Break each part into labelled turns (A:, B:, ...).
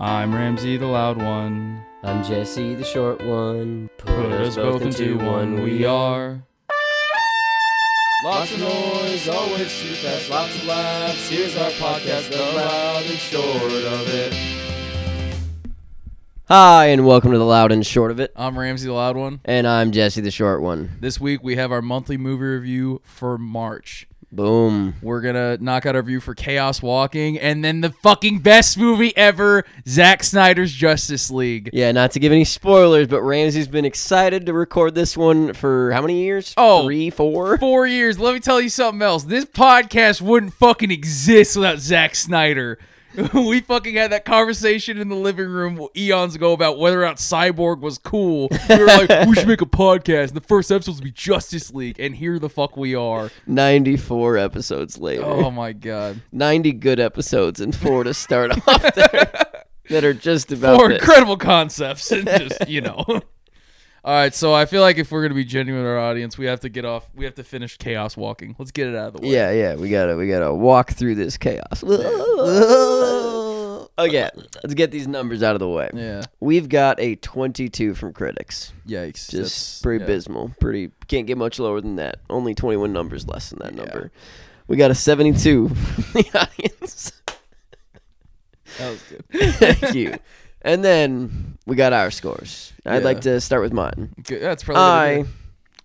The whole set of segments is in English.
A: I'm Ramsey the loud one.
B: I'm Jesse, the short one.
A: Put us both into one, we are.
B: Lots of noise, always too fast, lots of laughs. Here's our podcast, the loud and short of it. Hi, and welcome to the loud and short of it.
A: I'm Ramsey the loud one.
B: And I'm Jesse, the short one.
A: This week we have our monthly movie review for March.
B: Boom.
A: We're gonna knock out our review for Chaos Walking, and then the fucking best movie ever, Zack Snyder's Justice League.
B: Yeah, not to give any spoilers, but Ramsey's been excited to record this one for how many years?
A: Oh,
B: Three, four?
A: Four years. Let me tell you something else. This podcast wouldn't fucking exist without Zack Snyder. we fucking had that conversation in the living room eons ago about whether or not Cyborg was cool. We were like, we should make a podcast. The first episode would be Justice League, and here the fuck we are.
B: 94 episodes later.
A: Oh my god.
B: 90 good episodes and four to start off there that are just about
A: Four
B: this.
A: incredible concepts, and just you know. All right, so I feel like if we're gonna be genuine with our audience, we have to get off. We have to finish Chaos Walking. Let's get it out of the way.
B: Yeah, yeah, we gotta we gotta walk through this chaos. okay, let's get these numbers out of the way.
A: Yeah.
B: We've got a 22 from critics.
A: Yikes.
B: Just pretty
A: yeah.
B: abysmal. Pretty can't get much lower than that. Only 21 numbers less than that
A: Yeah.
B: number. We got a 72 from the audience.
A: That was good.
B: Thank you. And then we got our scores. I'd
A: Yeah.
B: like to start with mine.
A: Good. That's probably.
B: I,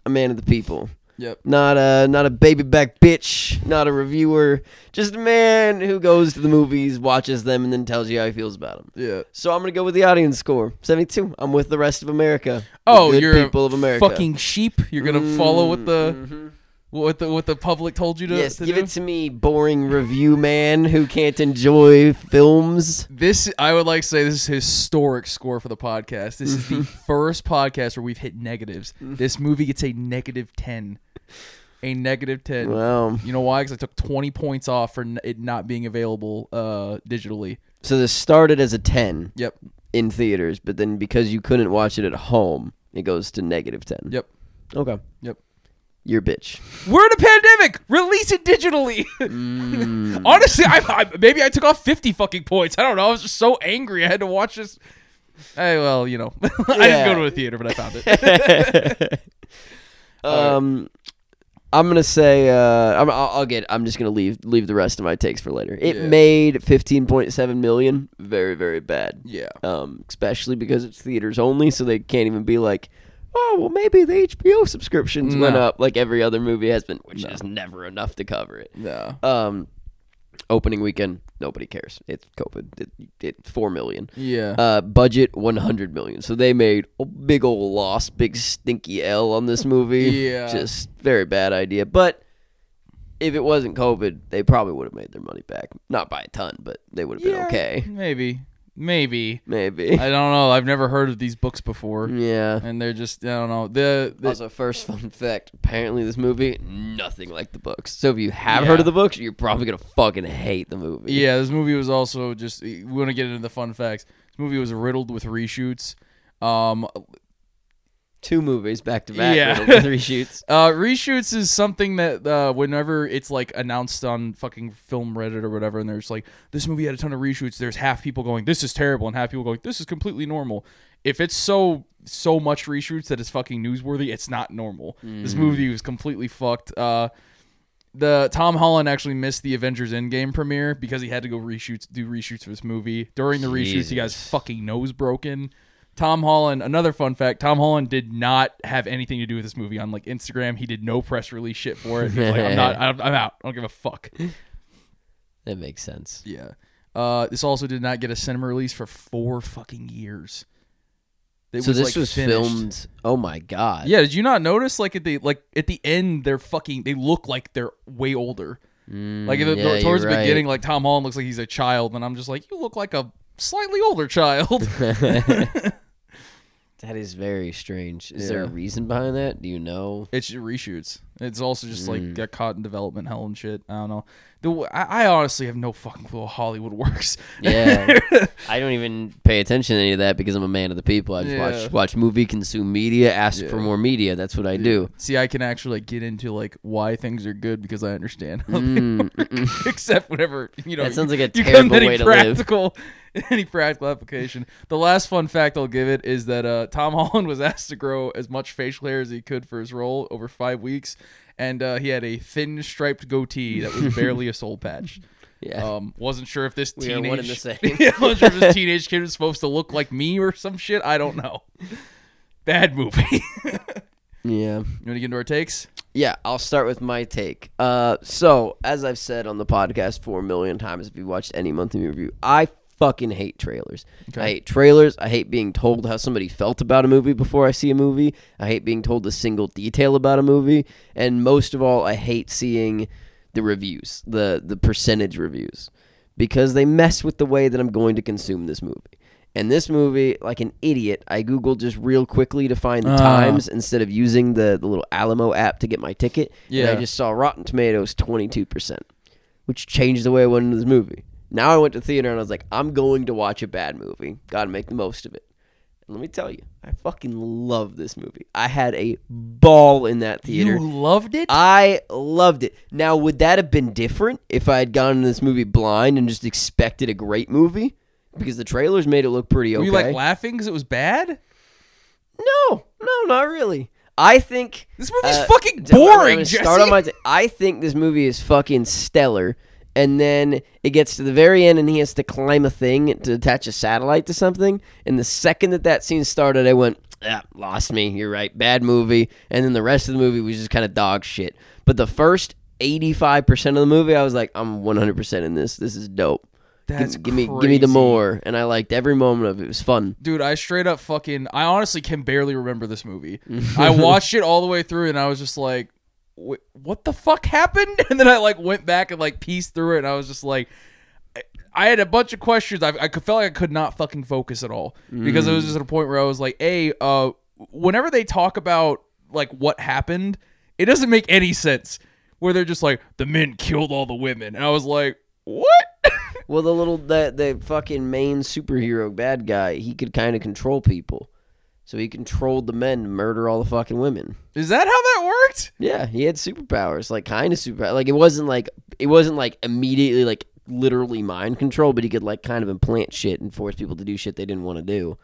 B: a man of the people.
A: Yep.
B: Not a not a baby back bitch, not a reviewer, just a man who goes to the movies, watches them, and then tells you how he feels about them.
A: Yeah.
B: So I'm gonna go with the audience score, 72. I'm with the rest of America. the
A: Oh,
B: good
A: you're
B: people of America.
A: fucking sheep. You're gonna follow what the
B: Mhm.
A: What the what the public told you to.
B: yes.
A: to
B: Give
A: do?
B: it to me, boring review man who can't enjoy films.
A: This I would like to say this is historic score for the podcast. This is the first podcast where we've hit negatives. This movie gets a negative ten, a negative ten.
B: Wow.
A: You know why? Because I took twenty points off for it not being available uh, digitally.
B: So this started as a 10
A: Yep.
B: in theaters, but then because you couldn't watch it at home, it goes to negative 10.
A: Yep.
B: Okay.
A: Yep.
B: You're a bitch.
A: We're in a pandemic. Release it digitally.
B: Mm.
A: Honestly, I, I maybe I took off fifty fucking points. I don't know. I was just so angry. I had to watch this. Hey, well, you know, I didn't go to a theater, but I found it.
B: um, I'm gonna say uh, I'm, I'll, I'll get. I'm just gonna leave leave the rest of my takes for later. It
A: Yeah.
B: made 15.7 million. Very very bad.
A: yeah.
B: Um, especially because it's theaters only, so they can't even be like, oh well, maybe the HBO subscriptions went
A: No.
B: up like every other movie has been, which is never enough to cover it.
A: No.
B: Um, opening weekend, nobody cares. It's COVID. It, it four million.
A: Yeah.
B: Uh, budget 100 million. So they made a big old loss, big stinky L on this movie.
A: Yeah.
B: Just very bad idea. But if it wasn't COVID, they probably would have made their money back. Not by a ton, but they would have been okay.
A: Maybe. Maybe.
B: Maybe.
A: I don't know. I've never heard of these books before.
B: yeah.
A: And they're just I don't know. The, the
B: Also, first fun fact: apparently, this movie nothing like the books. So if you have
A: Yeah.
B: heard of the books, you're probably gonna fucking hate the movie.
A: Yeah, this movie was also just we want to get into the fun facts. This movie was riddled with reshoots. Um
B: two movies back to back.
A: Yeah.
B: with reshoots.
A: Uh, reshoots is something that uh, whenever it's like announced on fucking film Reddit or whatever, and there's like this movie had a ton of reshoots. There's half people going this is terrible, and half people going this is completely normal. If it's so so much reshoots that it's fucking newsworthy, it's not normal. This movie was completely fucked. Uh, the Tom Holland actually missed the Avengers Endgame premiere because he had to go reshoots do reshoots for this movie. During the reshoots, he got his fucking nose broken. Tom Holland, another fun fact, Tom Holland did not have anything to do with this movie on like Instagram. He did no press release shit for it. Like, I'm not, I'm, I'm out. I don't give a fuck.
B: That makes sense.
A: Yeah. Uh, this also did not get a cinema release for four fucking years. It
B: so this
A: like,
B: was
A: finished.
B: filmed. Oh my god.
A: Yeah, did you not notice? Like at the like at the end, they're fucking. They look like they're way older.
B: Mm,
A: Like the,
B: yeah,
A: towards the
B: right.
A: beginning, like Tom Holland looks like he's a child, and I'm just like, you look like a slightly older child.
B: That is very strange. Is there a
A: Yeah.
B: reason behind that? Do you know?
A: it's reshoots. It's also just
B: Mm.
A: like got caught in development hell and shit. I don't know. The, I, I honestly have no fucking clue how Hollywood works.
B: Yeah. I don't even pay attention to any of that because I'm a man of the people. I just
A: Yeah.
B: watch watch movie, consume media, ask
A: Yeah.
B: for more media. That's what I do.
A: See, I can actually like get into like why things are good because I understand. how they
B: Mm,
A: work.
B: mm-mm.
A: Except whenever you know
B: That sounds like a
A: you
B: terrible
A: come to
B: way to live.
A: practical any practical application. The last fun fact I'll give it is that uh, Tom Holland was asked to grow as much facial hair as he could for his role over five weeks, and uh, he had a thin striped goatee that was barely a soul patch.
B: Yeah.
A: Um, wasn't sure if this
B: We
A: teenage
B: one and the same.
A: yeah, wasn't sure if this teenage kid was supposed to look like me or some shit. I don't know. Bad movie.
B: Yeah.
A: You want to get into our takes?
B: Yeah, I'll start with my take. Uh, so as I've said on the podcast four million times, if you watched any monthly review, I fucking hate trailers.
A: Okay.
B: I hate trailers. I hate being told how somebody felt about a movie before I see a movie. I hate being told a single detail about a movie, and most of all, I hate seeing the reviews, the the percentage reviews, because they mess with the way that I'm going to consume this movie. And this movie, like an idiot, I googled just real quickly to find the
A: Ah.
B: times instead of using the, the little Alamo app to get my ticket.
A: Yeah.
B: And I just saw Rotten Tomatoes 22%, which changed the way I went into this movie. Now I went to theater and I was like, I'm going to watch a bad movie. Got to make the most of it. And let me tell you, I fucking love this movie. I had a ball in that theater.
A: You loved it?
B: I loved it. Now, would that have been different if I had gone into this movie blind and just expected a great movie? Because the trailers made it look pretty
A: Were
B: okay.
A: you like laughing because it was bad?
B: no, no, not really. I think
A: This movie's
B: uh,
A: fucking boring.
B: Start on my. T- I think this movie is fucking stellar. And then it gets to the very end, and he has to climb a thing to attach a satellite to something. And the second that that scene started, I went, "Ah, lost me. You're right, bad movie." And then the rest of the movie was just kind of dog shit. But the first 85 percent of the movie, I was like, "I'm 100 percent in this. This is dope." Give-
A: That's
B: give, me, give me the more. And I liked every moment of it. It was fun.
A: Dude, I straight up fucking. I honestly can barely remember this movie. I watched it all the way through, and I was just like, "Wait, "What the fuck happened?" And then I like went back and like pieced through it, and I was just like, I- had a bunch of questions. I, I felt like I could not fucking focus at all because it was just at a point where I was like, "Hey, uh, whenever they talk about like what happened, it doesn't make any sense." Where they're just like, "The men killed all the women," and I was like, "What?"
B: Well, the little the the fucking main superhero bad guy, he could kind of control people, so he controlled the men to murder all the fucking women.
A: Is that how that worked?
B: Yeah, he had superpowers, like kind of super. Like it wasn't like it wasn't like immediately like literally mind control, but he could like kind of implant shit and force people to do shit they didn't want to do.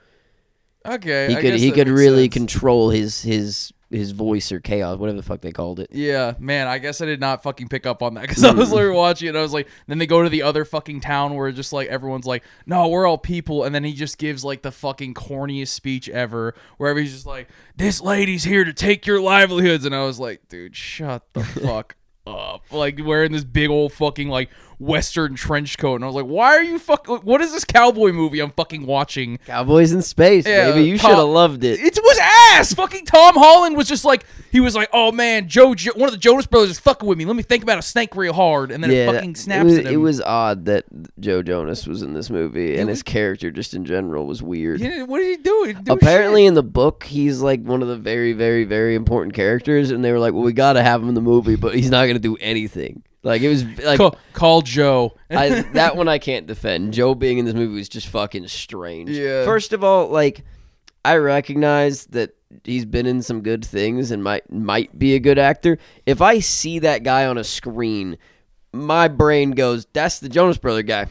A: Okay,
B: He
A: I
B: could he could really
A: sense.
B: control his his his voice or chaos, whatever the fuck they called it.
A: Yeah, man, I guess I did not fucking pick up on that because I was literally watching it. And I was like, then they go to the other fucking town where just like everyone's like, no, we're all people, and then he just gives like the fucking corniest speech ever, where he's just like, this lady's here to take your livelihoods, and I was like, dude, shut the fuck up, like wearing this big old fucking like western trench coat, and I was like, why are you fuck? What is this cowboy movie I'm fucking watching?
B: Cowboys in space,
A: Yeah,
B: baby. You should have loved it.
A: It was ass. Fucking Tom Holland was just like he was like, oh man, Joe, jo- one of the Jonas Brothers is fucking with me. Let me think about a snake real hard, and then it fucking snaps
B: it was,
A: at him.
B: It was odd that Joe Jonas was in this movie, and his character just in general was weird.
A: Yeah, what did he do? Do
B: Apparently,
A: shit.
B: in the book, he's like one of the very, very, very important characters, and they were like, "Well, we got to have him in the movie, but he's not gonna do anything." Like it was like
A: call, call Joe.
B: I, that one I can't defend. Joe being in this movie was just fucking strange.
A: Yeah.
B: First of all, like I recognize that he's been in some good things and might might be a good actor. If I see that guy on a screen, my brain goes, "That's the Jonas Brother guy."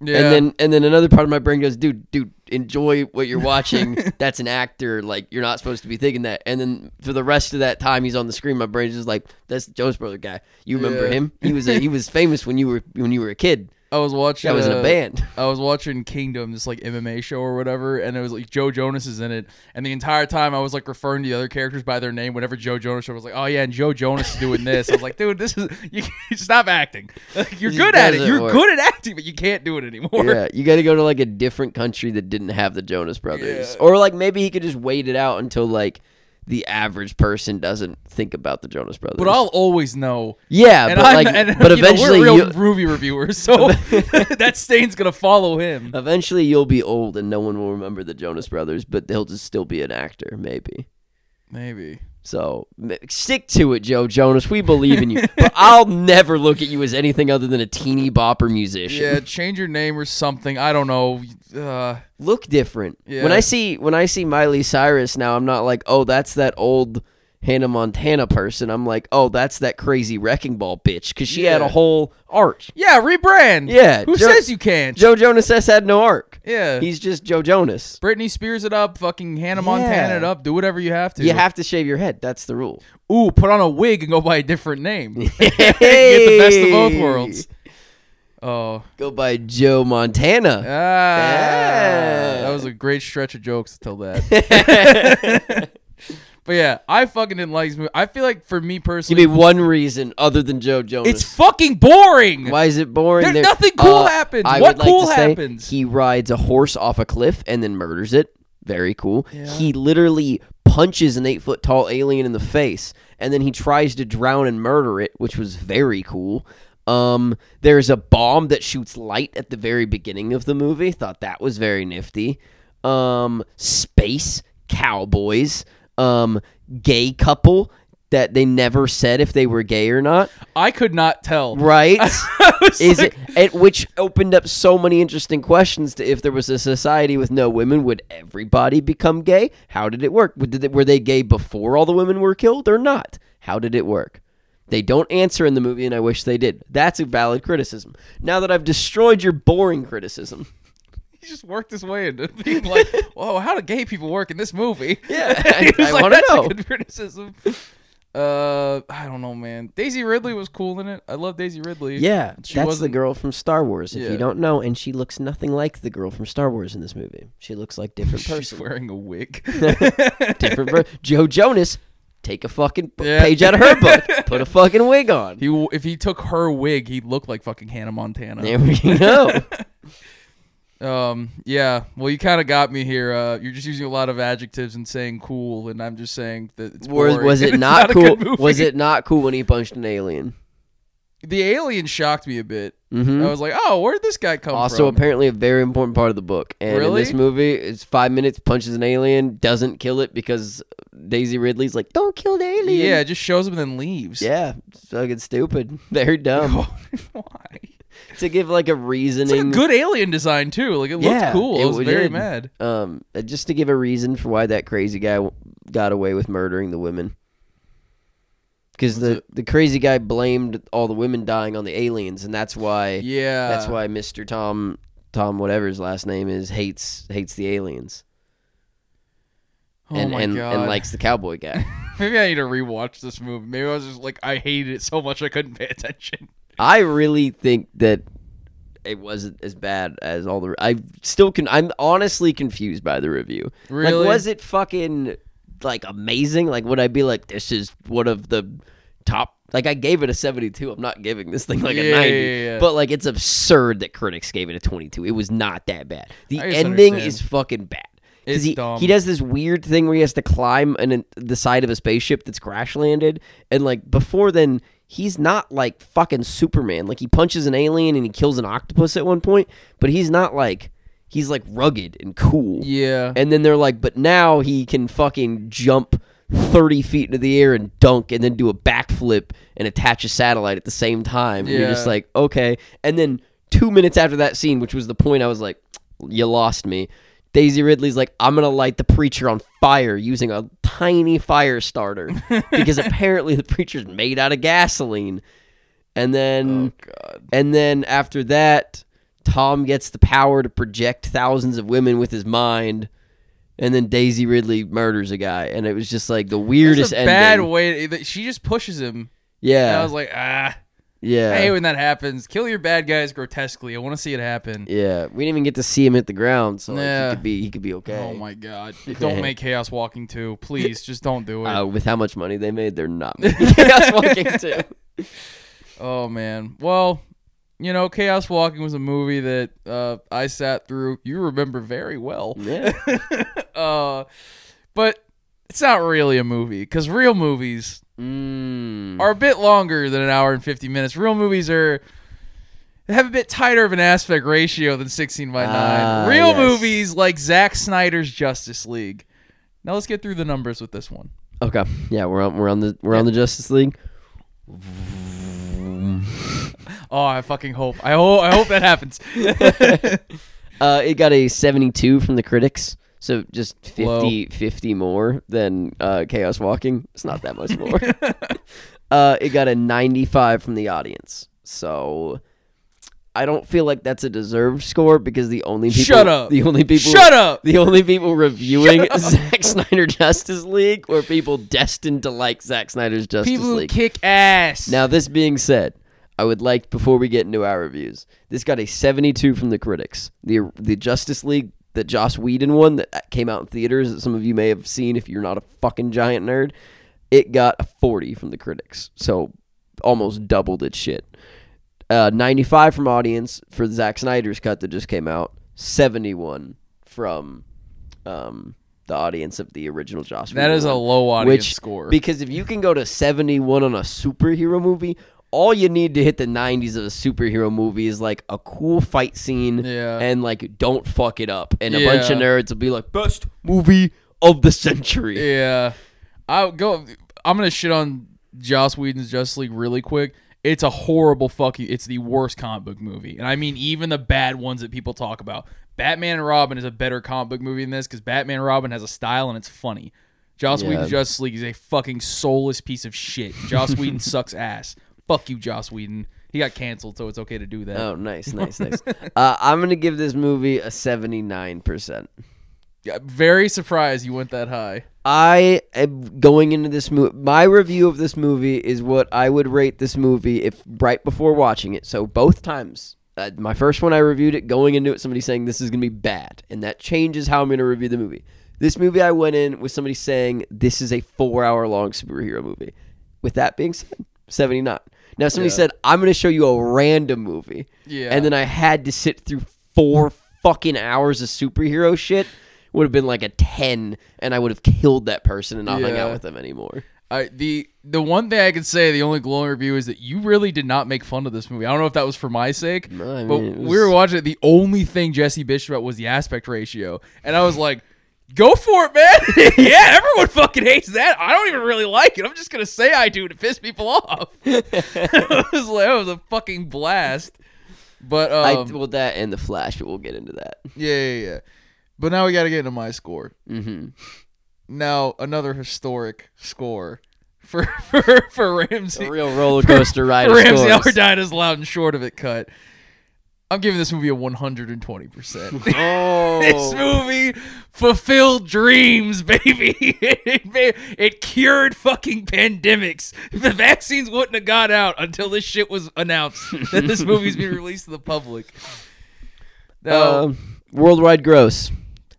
A: Yeah.
B: And then and then another part of my brain goes, "Dude, dude, enjoy what you're watching. That's an actor. Like you're not supposed to be thinking that." And then for the rest of that time he's on the screen, my brain's just like, "That's the Jonas Brother guy. You remember
A: Yeah.
B: him? He was a, he was famous when you were when you were a kid."
A: I was watching.
B: I was in a
A: uh,
B: band.
A: I was watching Kingdom, this like MMA show or whatever, and it was like Joe Jonas is in it, and the entire time I was like referring to the other characters by their name. Whenever Joe Jonas showed, I was like, "Oh yeah, and Joe Jonas is doing this." I was like, "Dude, this is you, you stop acting. Like, you're
B: It
A: good at it. You're
B: work.
A: good at acting, but you can't do it anymore."
B: yeah, you got to go to like a different country that didn't have the Jonas Brothers,
A: Yeah.
B: or like maybe he could just wait it out until like the average person doesn't think about the Jonas Brothers.
A: But I'll always know.
B: yeah,
A: And
B: but
A: I'm,
B: like,
A: and,
B: but
A: you know,
B: eventually,
A: we're real movie reviewers, so that stain's gonna follow him.
B: eventually you'll be old and no one will remember the Jonas Brothers, but they'll just still be an actor, maybe.
A: Maybe.
B: So stick to it, Joe Jonas. We believe in you. but I'll never look at you as anything other than a teeny bopper musician.
A: Yeah, change your name or something. I don't know. Uh,
B: Look different.
A: Yeah.
B: When I see when I see Miley Cyrus now, I'm not like, oh, that's that old Hannah Montana person. I'm like, oh, that's that crazy wrecking ball bitch because she had a whole arc.
A: yeah, rebrand.
B: Yeah,
A: Who
B: Joe-
A: says you can't?
B: Joe Jonas S had no arc.
A: yeah.
B: He's just Joe Jonas.
A: Britney Spears it up, fucking Hannah Montana
B: Yeah.
A: it up. Do whatever you have to.
B: You have to shave your head. That's the rule.
A: Ooh, put on a wig and go by a different name. Get the best of both worlds. Oh.
B: Go by Joe Montana.
A: Ah,
B: Yeah.
A: that was a great stretch of jokes until that. but yeah, I fucking didn't like this movie. I feel like for me personally, Give
B: me one reason other than Joe Jonas.
A: it's fucking boring.
B: Why is it boring?
A: There-
B: There-
A: nothing cool happens.
B: I
A: What
B: would like
A: cool
B: to say
A: happens?
B: He rides a horse off a cliff and then murders it. Very cool. He literally punches an eight foot tall alien in the face, and then he tries to drown and murder it, which was very cool. Um, there's a bomb that shoots light at the very beginning of the movie. Thought that was very nifty. Um, space cowboys. Um, gay couple that they never said if they were gay or not.
A: I could not tell.
B: Right? Is
A: like-
B: it which opened up so many interesting questions to if there was a society with no women would everybody become gay? How did it work? Did they- were they gay before all the women were killed or not? How did it work? They don't answer in the movie and i wish they did. That's a valid criticism. Now that i've destroyed your boring criticism
A: he just worked his way into being like, "Whoa, how do gay people work in this movie?"
B: Yeah, I- I
A: like,
B: wanna
A: "That's
B: know."
A: A good criticism. Uh, I don't know, man. Daisy Ridley was cool in it. I love Daisy Ridley.
B: yeah
A: She
B: that's the
A: wasn't-
B: girl from star wars if
A: Yeah.
B: you don't know and she looks nothing like the girl from star wars in this movie she looks like different person.
A: She's
B: person
A: wearing a wig.
B: different ver- Joe Jonas, take a fucking
A: Yeah.
B: page out of her book. Put a fucking wig on.
A: He if he took her wig, he'd look like fucking Hannah Montana.
B: There we go.
A: Um, yeah. Well, you kind of got me here. Uh, you're just using a lot of adjectives and saying cool, and I'm just saying that it's
B: was,
A: boring.
B: was it
A: It's
B: not
A: a
B: cool? Was it not cool when he punched an alien?
A: The alien shocked me a bit.
B: hmm
A: I was like, oh, where did this guy come
B: Also,
A: from?
B: Also, apparently, a very important part of the book. And in this movie, it's five minutes, punches an alien, doesn't kill it because Daisy Ridley's like, "Don't kill the alien."
A: yeah, it just shows him and then leaves.
B: yeah, it's fucking stupid. Very dumb.
A: Why?
B: To give like a
A: It's like a
B: reasoning.
A: good alien design too. Like it
B: Yeah,
A: looked cool.
B: it
A: I was very
B: did.
A: mad.
B: um, uh, just to give a reason for why that crazy guy got away with murdering the women. Because the, the crazy guy blamed all the women dying on the aliens, and that's why
A: Yeah,
B: that's why Mister Tom Tom whatever his last name is hates hates the aliens
A: Oh
B: and
A: my
B: and,
A: god.
B: and likes the cowboy guy.
A: Maybe I need to rewatch this movie. Maybe I was just like I hated it so much I couldn't pay attention.
B: I really think that it wasn't as bad as all the. I still can. I'm honestly confused by the review.
A: Really?
B: Like, was it fucking like amazing? Like, would I be like, this is one of the top? Like, I gave it a 72. I'm not giving this thing like a 90.
A: yeah, yeah.
B: But like, it's absurd that critics gave it a 22. It was not that bad. The ending
A: understand.
B: is fucking bad.
A: It's
B: he,
A: dumb.
B: he does this weird thing where he has to climb an, the side of a spaceship that's crash landed, and like before then, he's not like fucking Superman. Like he punches an alien and he kills an octopus at one point, but he's not like he's like rugged and cool.
A: Yeah.
B: And then they're like, but now he can fucking jump 30 feet into the air and dunk and then do a backflip and attach a satellite at the same time. And you're just like, okay. And then two minutes after that scene, which was the point, I was like, you lost me. Daisy Ridley's like, I'm going to light the preacher on fire using a tiny fire starter because apparently the preacher's made out of gasoline. And then
A: oh god.
B: and then after that, Tom gets the power to project thousands of women with his mind. And then Daisy Ridley murders a guy, and it was just like the
A: It's
B: weirdest
A: a
B: ending.
A: bad way. She just pushes him. And
B: yeah,
A: I was like, ah.
B: Yeah,
A: I hate when that happens. Kill your bad guys grotesquely. I want to see it happen.
B: yeah. We didn't even get to see him hit the ground, so like,
A: Yeah.
B: he could be he could be okay.
A: Oh my god! Don't make Chaos Walking too, please. Just don't do it.
B: Uh, with how much money they made, they're not making Chaos Walking too.
A: Oh man. Well, you know, Chaos Walking was a movie that uh, I sat through. You remember very well.
B: Yeah,
A: uh, but it's not really a movie because real movies
B: mm.
A: are a bit longer than an hour and fifty minutes. Real movies are they have a bit tighter of an aspect ratio than sixteen by nine.
B: Ah,
A: real
B: yes.
A: movies like Zack Snyder's Justice League. Now let's get through the numbers with this one.
B: Okay. Yeah, we're on we're on the we're on the Justice League.
A: Oh, I fucking hope. I hope. I hope that happens.
B: Uh, it got a 72 from the critics, so just 50,
A: Low.
B: 50 more than uh, Chaos Walking. It's not that much more. uh, it got a 95 from the audience, so I don't feel like that's a deserved score because the only people,
A: Shut up.
B: the only people,
A: Shut up.
B: the only people reviewing Zack Snyder Justice League were people destined to like Zack Snyder's Justice League.
A: People kick ass.
B: Now, this being said, I would like before we get into our reviews, this got a 72 from the critics. The the Justice League that Joss Whedon one that came out in theaters that some of you may have seen if you're not a fucking giant nerd, it got a 40 from the critics. So almost doubled its shit. Uh, 95 from audience for Zack Snyder's cut that just came out. 71 from um, the audience of the original Joss.
A: that
B: Whedon
A: is a low audience
B: Which-
A: score.
B: Because if you can go to 71 on a superhero movie, all you need to hit the 90s of a superhero movie is like a cool fight scene
A: Yeah.
B: and like don't fuck it up. And a bunch of nerds will be like, best movie of the century.
A: Yeah, I go. I'm gonna shit on Joss Whedon's Justice League really quick. It's a horrible fucking. It's the worst comic book movie, and I mean even the bad ones that people talk about. Batman and Robin is a better comic book movie than this because Batman and Robin has a style and it's funny. Joss
B: Yeah.
A: Whedon's Justice League is a fucking soulless piece of shit. Joss Whedon sucks ass. Fuck you, Joss Whedon. He got canceled, so it's okay to do that.
B: Oh, nice, nice, nice. uh, I'm going to give this movie a 79%.
A: Yeah, Very surprised you went that high.
B: I am going into this movie. My review of this movie is what I would rate this movie if right before watching it. So both times, uh, my first one I reviewed it going into it, somebody saying this is going to be bad, and that changes how I'm going to review the movie. This movie I went in with somebody saying this is a four hour long superhero movie. With that being said, 79. Now somebody
A: Yeah.
B: said I'm going to show you a random movie,
A: Yeah.
B: and then I had to sit through four fucking hours of superhero shit. Would have been like a ten, and I would have killed that person and not hung out with them anymore.
A: I the the one thing I can say, the only glowing review is that you really did not make fun of this movie. I don't know if that was for my sake,
B: No, I
A: but
B: mean, it
A: we were watching it. The only thing Jesse bitched about was the aspect ratio, and I was like, "Go for it, man! yeah, everyone fucking hates that. I don't even really like it. I'm just gonna say I do to piss people off." it was like it was a fucking blast. But
B: I
A: um,
B: well that and the Flash, but we'll get into that.
A: yeah, yeah, yeah. But now we got to get into my score.
B: hmm
A: Now another historic score for for for Ramsey.
B: A real roller coaster ride.
A: Ramsey
B: scores.
A: is loud and short of it cut. I'm giving this movie a 120%.
B: Oh,
A: this movie fulfilled dreams, baby. it, it cured fucking pandemics. The vaccines wouldn't have got out until this shit was announced that this movie's being released to the public. Now,
B: Um, worldwide gross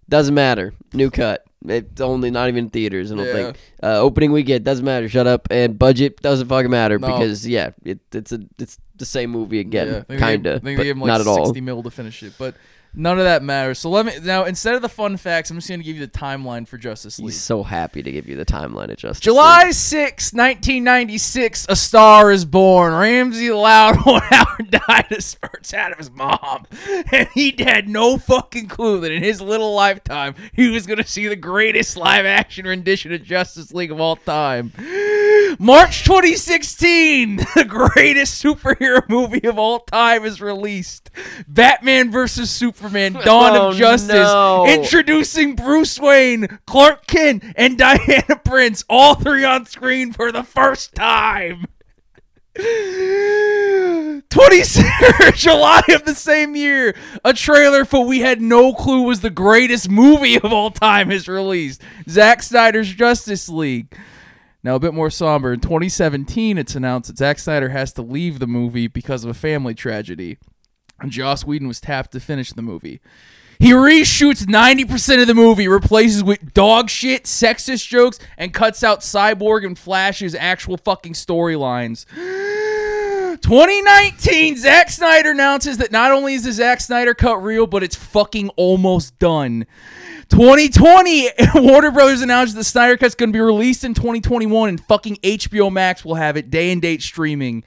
B: doesn't matter. New cut. It's only not even in theaters. I don't
A: Yeah.
B: think. Uh, opening weekend doesn't matter. Shut up. And budget doesn't fucking matter
A: No.
B: because yeah, it, it's a it's the same movie again,
A: I think they
B: kinda,
A: gave- I think they
B: but
A: him like
B: not at all.
A: 60 mil to finish it, but none of that matters. So let me now instead of the fun facts, I'm just going to give you the timeline for Justice League.
B: He's so happy to give you the timeline of Justice.
A: July 6, 1996, A Star is Born. Ramsey the Loud One Howard died of spurts out of his mom. And he had no fucking clue that in his little lifetime, he was going to see the greatest live action rendition of Justice League of all time. March 2016, the greatest superhero movie of all time is released. Batman vs. Superman, Dawn
B: Oh,
A: of Justice.
B: no.
A: Introducing Bruce Wayne, Clark Kent, and Diana Prince, all three on screen for the first time. 26 July of the same year, a trailer for we had no clue was the greatest movie of all time is released. Zack Snyder's Justice League. Now, a bit more somber. In 2017, it's announced that Zack Snyder has to leave the movie because of a family tragedy. And Joss Whedon was tapped to finish the movie. He reshoots 90% of the movie, replaces with dog shit, sexist jokes, and cuts out Cyborg and Flash's actual fucking storylines. 2019, Zack Snyder announces that not only is the Zack Snyder cut real, but it's fucking almost done. 2020, Warner Brothers announced the Snyder Cut's going to be released in 2021, and fucking HBO Max will have it day and date streaming.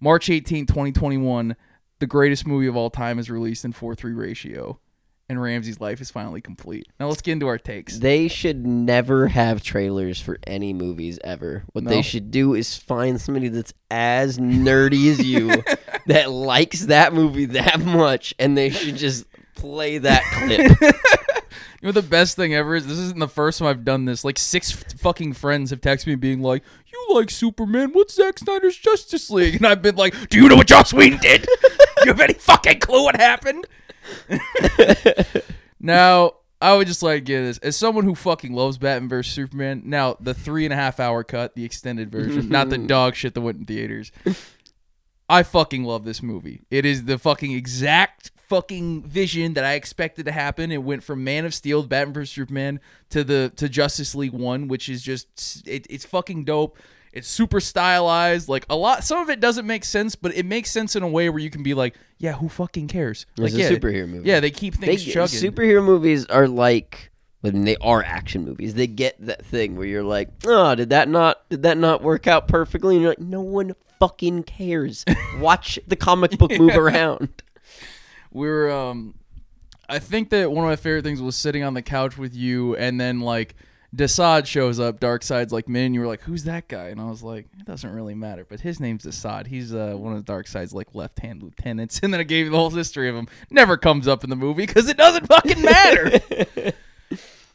A: March 18, 2021, the greatest movie of all time is released in 4 3 ratio. And Ramsey's life is finally complete. Now let's get into our takes.
B: They should never have trailers for any movies ever. What
A: No.
B: they should do is find somebody that's as nerdy as you that likes that movie that much, and they should just play that clip.
A: You know the best thing ever is this isn't the first time I've done this. Like six f- fucking friends have texted me being like, "You like Superman? What's Zack Snyder's Justice League?" And I've been like, "Do you know what Joss Whedon did? you have any fucking clue what happened?" now I would just like to get this as someone who fucking loves Batman vs Superman. Now the three and a half hour cut, the extended version, not the dog shit that went in theaters. I fucking love this movie. It is the fucking exact fucking vision that I expected to happen. It went from Man of Steel, Batman vs Superman, to the to Justice League One, which is just it, it's fucking dope. It's super stylized. Like a lot, some of it doesn't make sense, but it makes sense in a way where you can be like, yeah, who fucking cares? Like,
B: It's a
A: yeah,
B: superhero movie.
A: Yeah, they keep
B: They,
A: things chugging.
B: superhero movies are like, they are action movies. They get that thing where you're like, oh, did that not did that not work out perfectly? And you're like, no one fucking cares. Watch the comic book move around.
A: we're um I think that one of my favorite things was sitting on the couch with you and then like Desaad shows up, Darkseid's like man, you were like, Who's that guy? And I was like, It doesn't really matter, but his name's Desaad. He's uh one of Darkseid's like left hand lieutenants. And then I gave you the whole history of him. Never comes up in the movie because it doesn't fucking matter.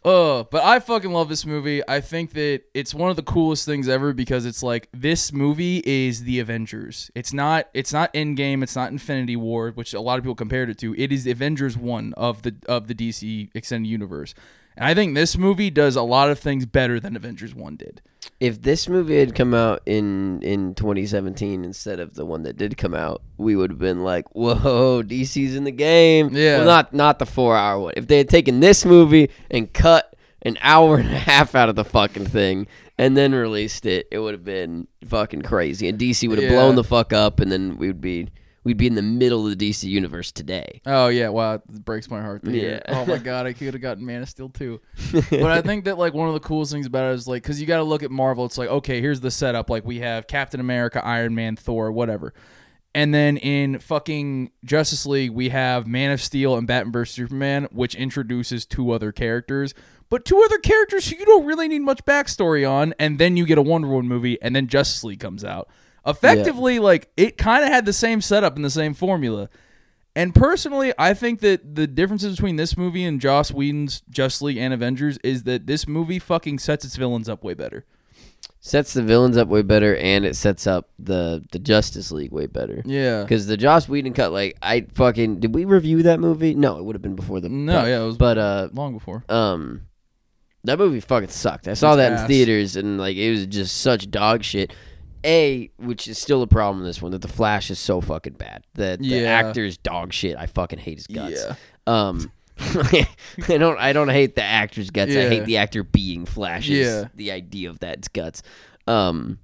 A: Uh, but I fucking love this movie. I think that it's one of the coolest things ever because it's like this movie is the Avengers. It's not it's not Endgame, it's not Infinity War, which a lot of people compared it to. It is Avengers 1 of the of the DC extended universe. And I think this movie does a lot of things better than Avengers 1 did.
B: If this movie had come out in in 2017 instead of the one that did come out, we would have been like, "Whoa, DC's in the game."
A: Yeah.
B: Well, not not the four hour one. If they had taken this movie and cut an hour and a half out of the fucking thing and then released it, it would have been fucking crazy. And DC would have
A: Yeah.
B: blown the fuck up, and then we'd be we'd be in the middle of the DC universe today.
A: Oh yeah, wow, it breaks my heart.
B: Yeah.
A: Oh my god, I could have gotten Man of Steel too. but I think that like one of the coolest things about it is like because you got to look at Marvel. It's like okay, here's the setup. Like we have Captain America, Iron Man, Thor, whatever. And then in fucking Justice League, we have Man of Steel and Batman vs Superman, which introduces two other characters, but two other characters who you don't really need much backstory on. And then you get a Wonder Woman movie, and then Justice League comes out. Effectively, like it kind of had the same setup and the same formula. And personally, I think that the differences between this movie and Joss Whedon's Justice League and Avengers is that this movie fucking sets its villains up way better.
B: Sets the villains up way better, and it sets up the the Justice League way better.
A: Yeah.
B: Because the Joss Whedon cut, like I fucking did we review that movie? No, it would have been before the
A: No,
B: cut.
A: yeah, it was
B: But uh,
A: long before.
B: um, that movie fucking sucked. I saw
A: It's
B: that
A: ass.
B: in theaters, and like it was just such dog shit. A, which is still a problem in this one, that the Flash is so fucking bad. That the
A: Yeah.
B: actor's dog shit. I fucking hate his guts.
A: Yeah.
B: Um, I don't. I don't hate the actor's guts. I hate the actor being Flash.
A: Yeah.
B: The idea of that's guts. Um.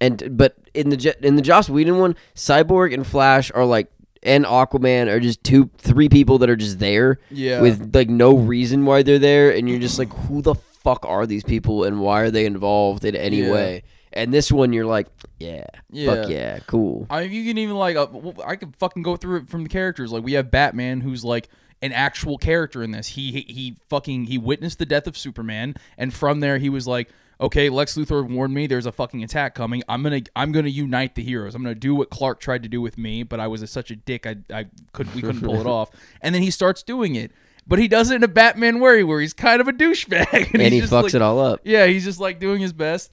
B: And but in the in the Joss Whedon one, Cyborg and Flash are like, and Aquaman are just two, three people that are just there
A: Yeah.
B: with like no reason why they're there, and you're just like, who the fuck are these people, and why are they involved in any
A: Yeah.
B: way? And this one, you're like, yeah,
A: Yeah.
B: fuck yeah, cool.
A: I mean, you can even like, uh, I could fucking go through it from the characters. Like we have Batman, who's like an actual character in this. He he, he fucking he witnessed the death of Superman, and from there he was like, okay, Lex Luthor warned me. There's a fucking attack coming. I'm gonna I'm gonna unite the heroes. I'm gonna do what Clark tried to do with me, but I was a, such a dick. I I could we couldn't pull it off. And then he starts doing it. But he does it in a Batman way where he's kind of a douchebag.
B: And
A: he's
B: he fucks
A: like-
B: it all up.
A: yeah, he's just like doing his best.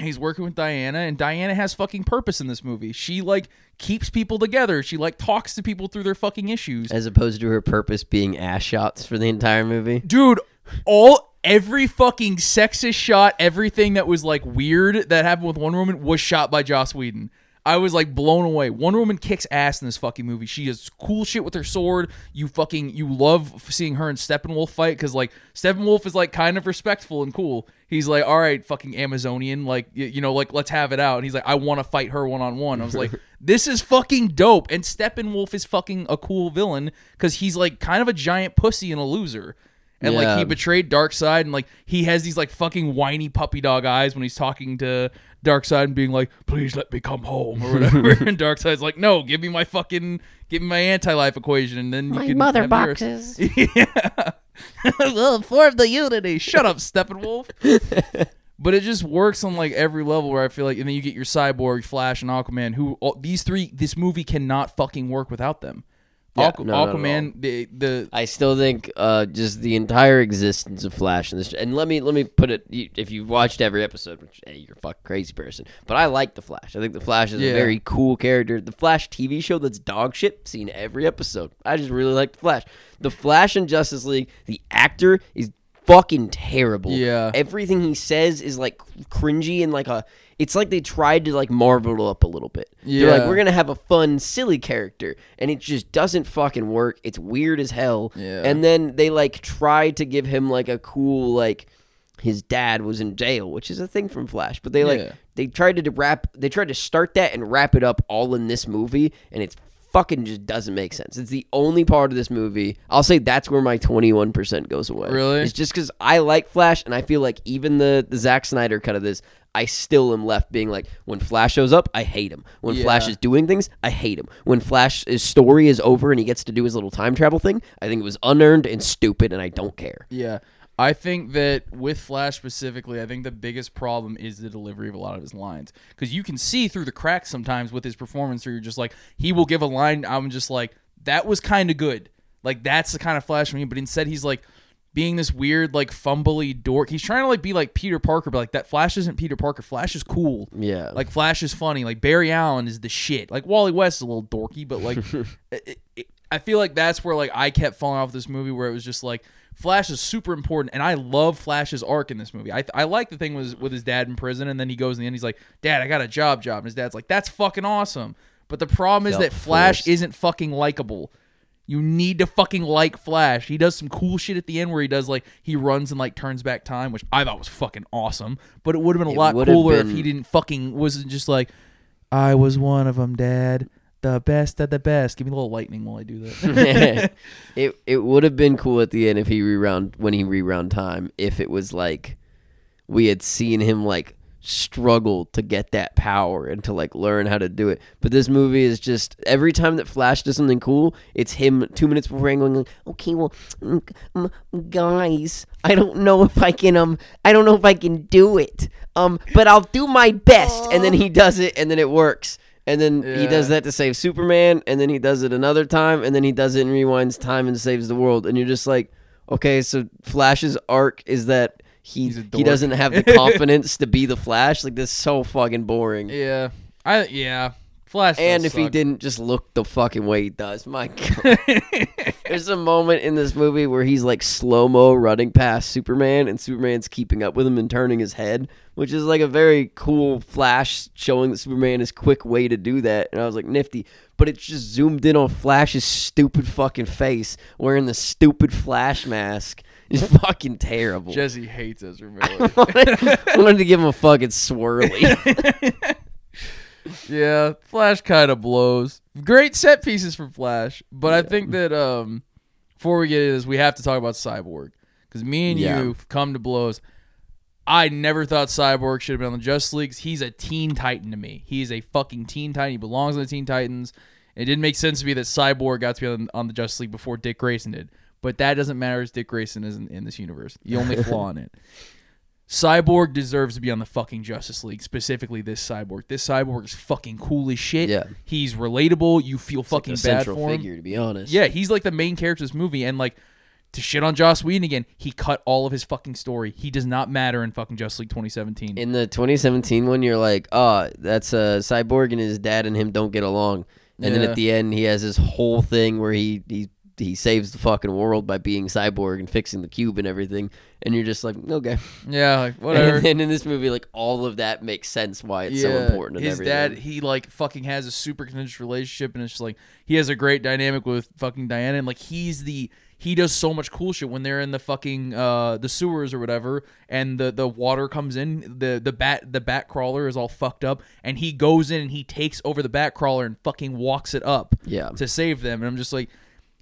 A: He's working with Diana, and Diana has fucking purpose in this movie. She like keeps people together. She like talks to people through their fucking issues.
B: As opposed to her purpose being ass shots for the entire movie.
A: Dude, all every fucking sexist shot, everything that was like weird that happened with Wonder Woman was shot by Joss Whedon. I was like blown away. Wonder Woman kicks ass in this fucking movie. She does cool shit with her sword. You fucking you love seeing her and Steppenwolf fight because like Steppenwolf is like kind of respectful and cool. He's like, all right, fucking Amazonian, like you know, like let's have it out. And he's like, I want to fight her one on one. I was like, this is fucking dope. And Steppenwolf is fucking a cool villain because he's like kind of a giant pussy and a loser. And like he betrayed Darkseid and like he has these like fucking whiny puppy dog eyes when he's talking to Darkseid and being like, "Please let me come home" or whatever. and Darkseid's like, "No, give me my fucking give me my anti-life equation and then you
B: My
A: can
B: mother
A: have yours."
B: boxes.
A: yeah. well, form the unity. Shut up, Steppenwolf. but it just works on like every level where I feel like, and then you get your Cyborg, Flash, and Aquaman. Who all, these three? This movie cannot fucking work without them.
B: Yeah,
A: Aqu-
B: no,
A: Aquaman, the the
B: I still think uh, just the entire existence of Flash in this, and let me let me put it. you- If you've watched every episode, which hey, you're a fucking crazy person, but I like the Flash. I think the Flash is
A: Yeah.
B: a very cool character. The Flash TV show that's dog shit. Seen every episode. I just really like the Flash. The Flash in Justice League. The actor is fucking terrible.
A: Yeah.
B: everything he says is like cringy and like a. It's like they tried to like marvel it up a little bit. Yeah. They're like, we're gonna have a fun, silly character, and it just doesn't fucking work. It's weird as hell.
A: Yeah.
B: And then they like try to give him like a cool like his dad was in jail, which is a thing from Flash. But they like
A: Yeah.
B: they tried to wrap they tried to start that and wrap it up all in this movie, and it's fucking just doesn't make sense. It's the only part of this movie. I'll say that's where my twenty one percent goes away.
A: Really?
B: It's just because I like Flash, and I feel like even the the Zack Snyder cut of this. I still am left being like, when Flash shows up, I hate him. When Flash is doing things, I hate him. When Flash's story is over and he gets to do his little time travel thing, I think it was unearned and stupid, and I don't care.
A: Yeah. I think that with Flash specifically, I think the biggest problem is the delivery of a lot of his lines. Because you can see through the cracks sometimes with his performance, where you're just like, he will give a line, I'm just like, that was kind of good. Like, that's the kind of Flash for me. But instead, he's like, being this weird, like, fumbly dork. He's trying to, like, be like Peter Parker, but, like, that Flash isn't Peter Parker. Flash is cool.
B: Yeah.
A: Like Flash is funny. Like Barry Allen is the shit. Like Wally West is a little dorky, but like it, it, I feel like that's where like I kept falling off this movie where it was just like Flash is super important, and I love Flash's arc in this movie. I I like the thing was with his dad in prison, and then he goes in the end. He's like, "Dad, I got a job, job," and his dad's like, "That's fucking awesome." But the problem is
B: Felt
A: that Flash
B: forced.
A: isn't fucking likable. You need to fucking like Flash. He does some cool shit at the end where he does like he runs and like turns back time, which I thought was fucking awesome. But it would have been a
B: It
A: lot
B: would've
A: cooler if
B: been-
A: he didn't fucking wasn't just like I was one of them, Dad. The best of the best. Give me a little lightning while I do that.
B: it it would have been cool at the end if he reround when he reround time if it was like we had seen him like struggle to get that power and to like learn how to do it. But this movie is just every time that Flash does something cool, it's him two minutes before going like, okay, well, mm, guys, I don't know if I can um, I don't know if I can do it um, but I'll do my best, and then he does it, and then it works. And then he does that to save Superman, and then he does it another time, and then he does it and rewinds time and saves the world. And you're just like, okay, so Flash's arc is that he he doesn't have the confidence to be the Flash. Like this is so fucking boring.
A: yeah. I yeah. Flash.
B: and if he didn't just look the fucking way he does, my god. There's a moment in this movie where he's like slow mo running past Superman, and Superman's keeping up with him and turning his head, which is like a very cool flash showing that Superman is quick way to do that. And I was like, nifty. But it's just zoomed in on Flash's stupid fucking face wearing the stupid Flash mask. It's fucking terrible.
A: Jesse hates Ezra Miller.
B: I wanted to give him a fucking swirly.
A: yeah, Flash kind of blows. Great set pieces from Flash, but I think that um, before we get into this, we have to talk about Cyborg because me and
B: Yeah.
A: you have come to blows. I never thought Cyborg should have been on the Justice League. He's a Teen Titan to me. He is a fucking Teen Titan. He belongs on the Teen Titans. It didn't make sense to me that Cyborg got to be on, on the Justice League before Dick Grayson did. But that doesn't matter as Dick Grayson isn't in this universe. The only flaw in it. Cyborg deserves to be on the fucking Justice League, specifically this Cyborg. This Cyborg is fucking cool as shit.
B: Yeah.
A: He's relatable. You feel fucking
B: a
A: bad for him.
B: figure, to be honest.
A: Yeah, he's like the main character of this movie, and like to shit on Joss Whedon again, he cut all of his fucking story. He does not matter in fucking Justice League 2017.
B: in the 2017 one, you're like, oh, that's a cyborg and his dad and him don't get along. And then at the end, he has this whole thing where he he he saves the fucking world by being cyborg and fixing the cube and everything. And you're just like, okay.
A: yeah, like whatever.
B: And then in this movie, like all of that makes sense why it's so important. And
A: His
B: everything.
A: dad, he like fucking has a super contentious relationship, and it's just like he has a great dynamic with fucking Diana, and like he's the he does so much cool shit when they're in the fucking uh the sewers or whatever, and the the water comes in, the the bat the bat crawler is all fucked up, and he goes in and he takes over the bat crawler and fucking walks it up
B: Yeah.
A: to save them, and I'm just like.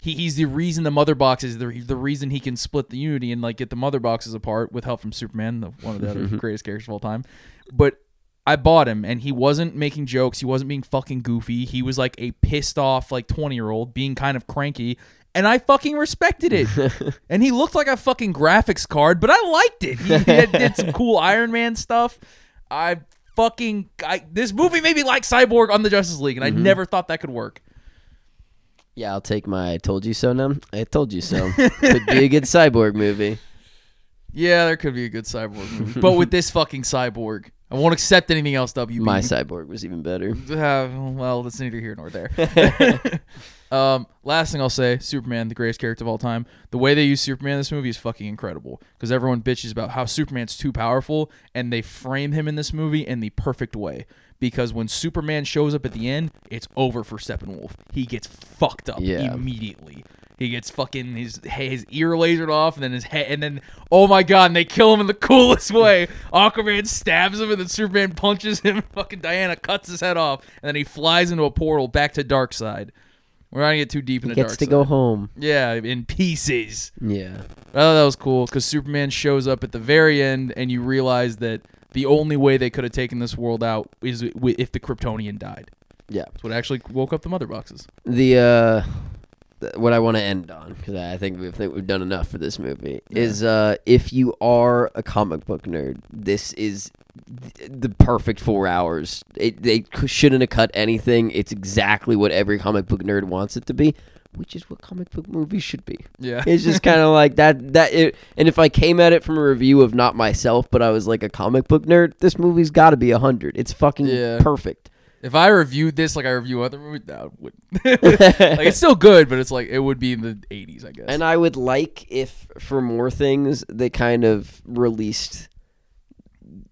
A: He, he's the reason the mother box is the, the reason he can split the unity and like get the mother boxes apart with help from Superman, the, one of the other greatest characters of all time. But I bought him and he wasn't making jokes. He wasn't being fucking goofy. He was like a pissed off like 20 year old being kind of cranky. And I fucking respected it. and he looked like a fucking graphics card, but I liked it. He, did some cool Iron Man stuff. I fucking I, this movie made me like Cyborg on the Justice League, and I mm-hmm. never thought that could work.
B: Yeah, I'll take my "I told you so" now. I told you so. Could be a good cyborg movie.
A: Yeah, there could be a good Cyborg movie, but with this fucking Cyborg, I won't accept anything else. WB.
B: My cyborg was even better.
A: Uh, well, that's neither here nor there. um, last thing I'll say: Superman, the greatest character of all time. The way they use Superman in this movie is fucking incredible because everyone bitches about how Superman's too powerful, and they frame him in this movie in the perfect way. Because when Superman shows up at the end, it's over for Steppenwolf. He gets fucked up
B: Yeah.
A: immediately. He gets fucking his his ear lasered off, and then his head, and then oh my god, and they kill him in the coolest way. Aquaman stabs him, and then Superman punches him. Fucking Diana cuts his head off, and then he flies into a portal back to Darkseid. We're not gonna get too deep into
B: Gets to go home.
A: Yeah, in pieces.
B: Yeah.
A: I thought that was cool because Superman shows up at the very end, and you realize that the only way they could have taken this world out is if the Kryptonian died.
B: Yeah.
A: That's what actually woke up the mother boxes.
B: The uh th- what I want to end on because I think we think we've done enough for this movie is uh if you are a comic book nerd, this is th- the perfect four hours. It, they c- shouldn't have cut anything. It's exactly what every comic book nerd wants it to be, which is what comic book movies should be.
A: Yeah.
B: It's just kind of like that. That it, and if I came at it from a review of not myself, but I was like a comic book nerd, this movie's got to be a hundred. It's fucking
A: Yeah.
B: perfect.
A: If I reviewed this like I review other movies, no, it wouldn't. like it's still good, but it's like it would be in the '80s, I guess.
B: And I would like if for more things they kind of released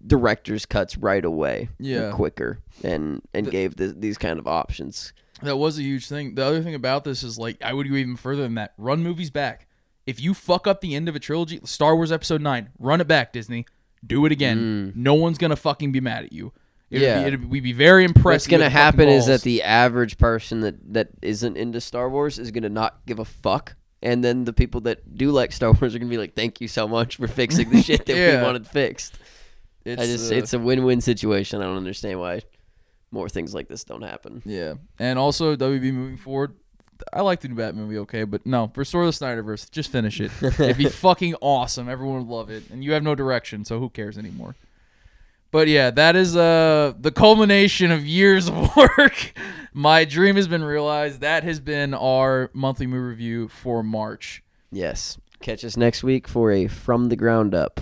B: director's cuts right away,
A: Yeah.
B: quicker, and and gave the, these kind of options.
A: That was a huge thing. The other thing about this is like I would go even further than that. Run movies back. If you fuck up the end of a trilogy, Star Wars Episode Nine, run it back, Disney. Do it again. No one's gonna fucking be mad at you. It'd
B: Yeah.
A: be, it'd, we'd be very impressed.
B: What's gonna happen is that the average person that that isn't into Star Wars is gonna not give a fuck. And then the people that do like Star Wars are gonna be like, "Thank you so much for fixing the shit that
A: Yeah.
B: we wanted fixed."
A: it's,
B: I just,
A: uh,
B: it's a win-win situation. I don't understand why more things like this don't happen.
A: Yeah, and also WB moving forward. I like the new Batman movie, okay, but no, restore the Snyderverse. Just finish it. It'd be fucking awesome. Everyone would love it, and you have no direction, so who cares anymore? But yeah, that is uh the culmination of years of work. My dream has been realized. That has been our monthly movie review for March.
B: Yes. Catch us next week for a from the ground up.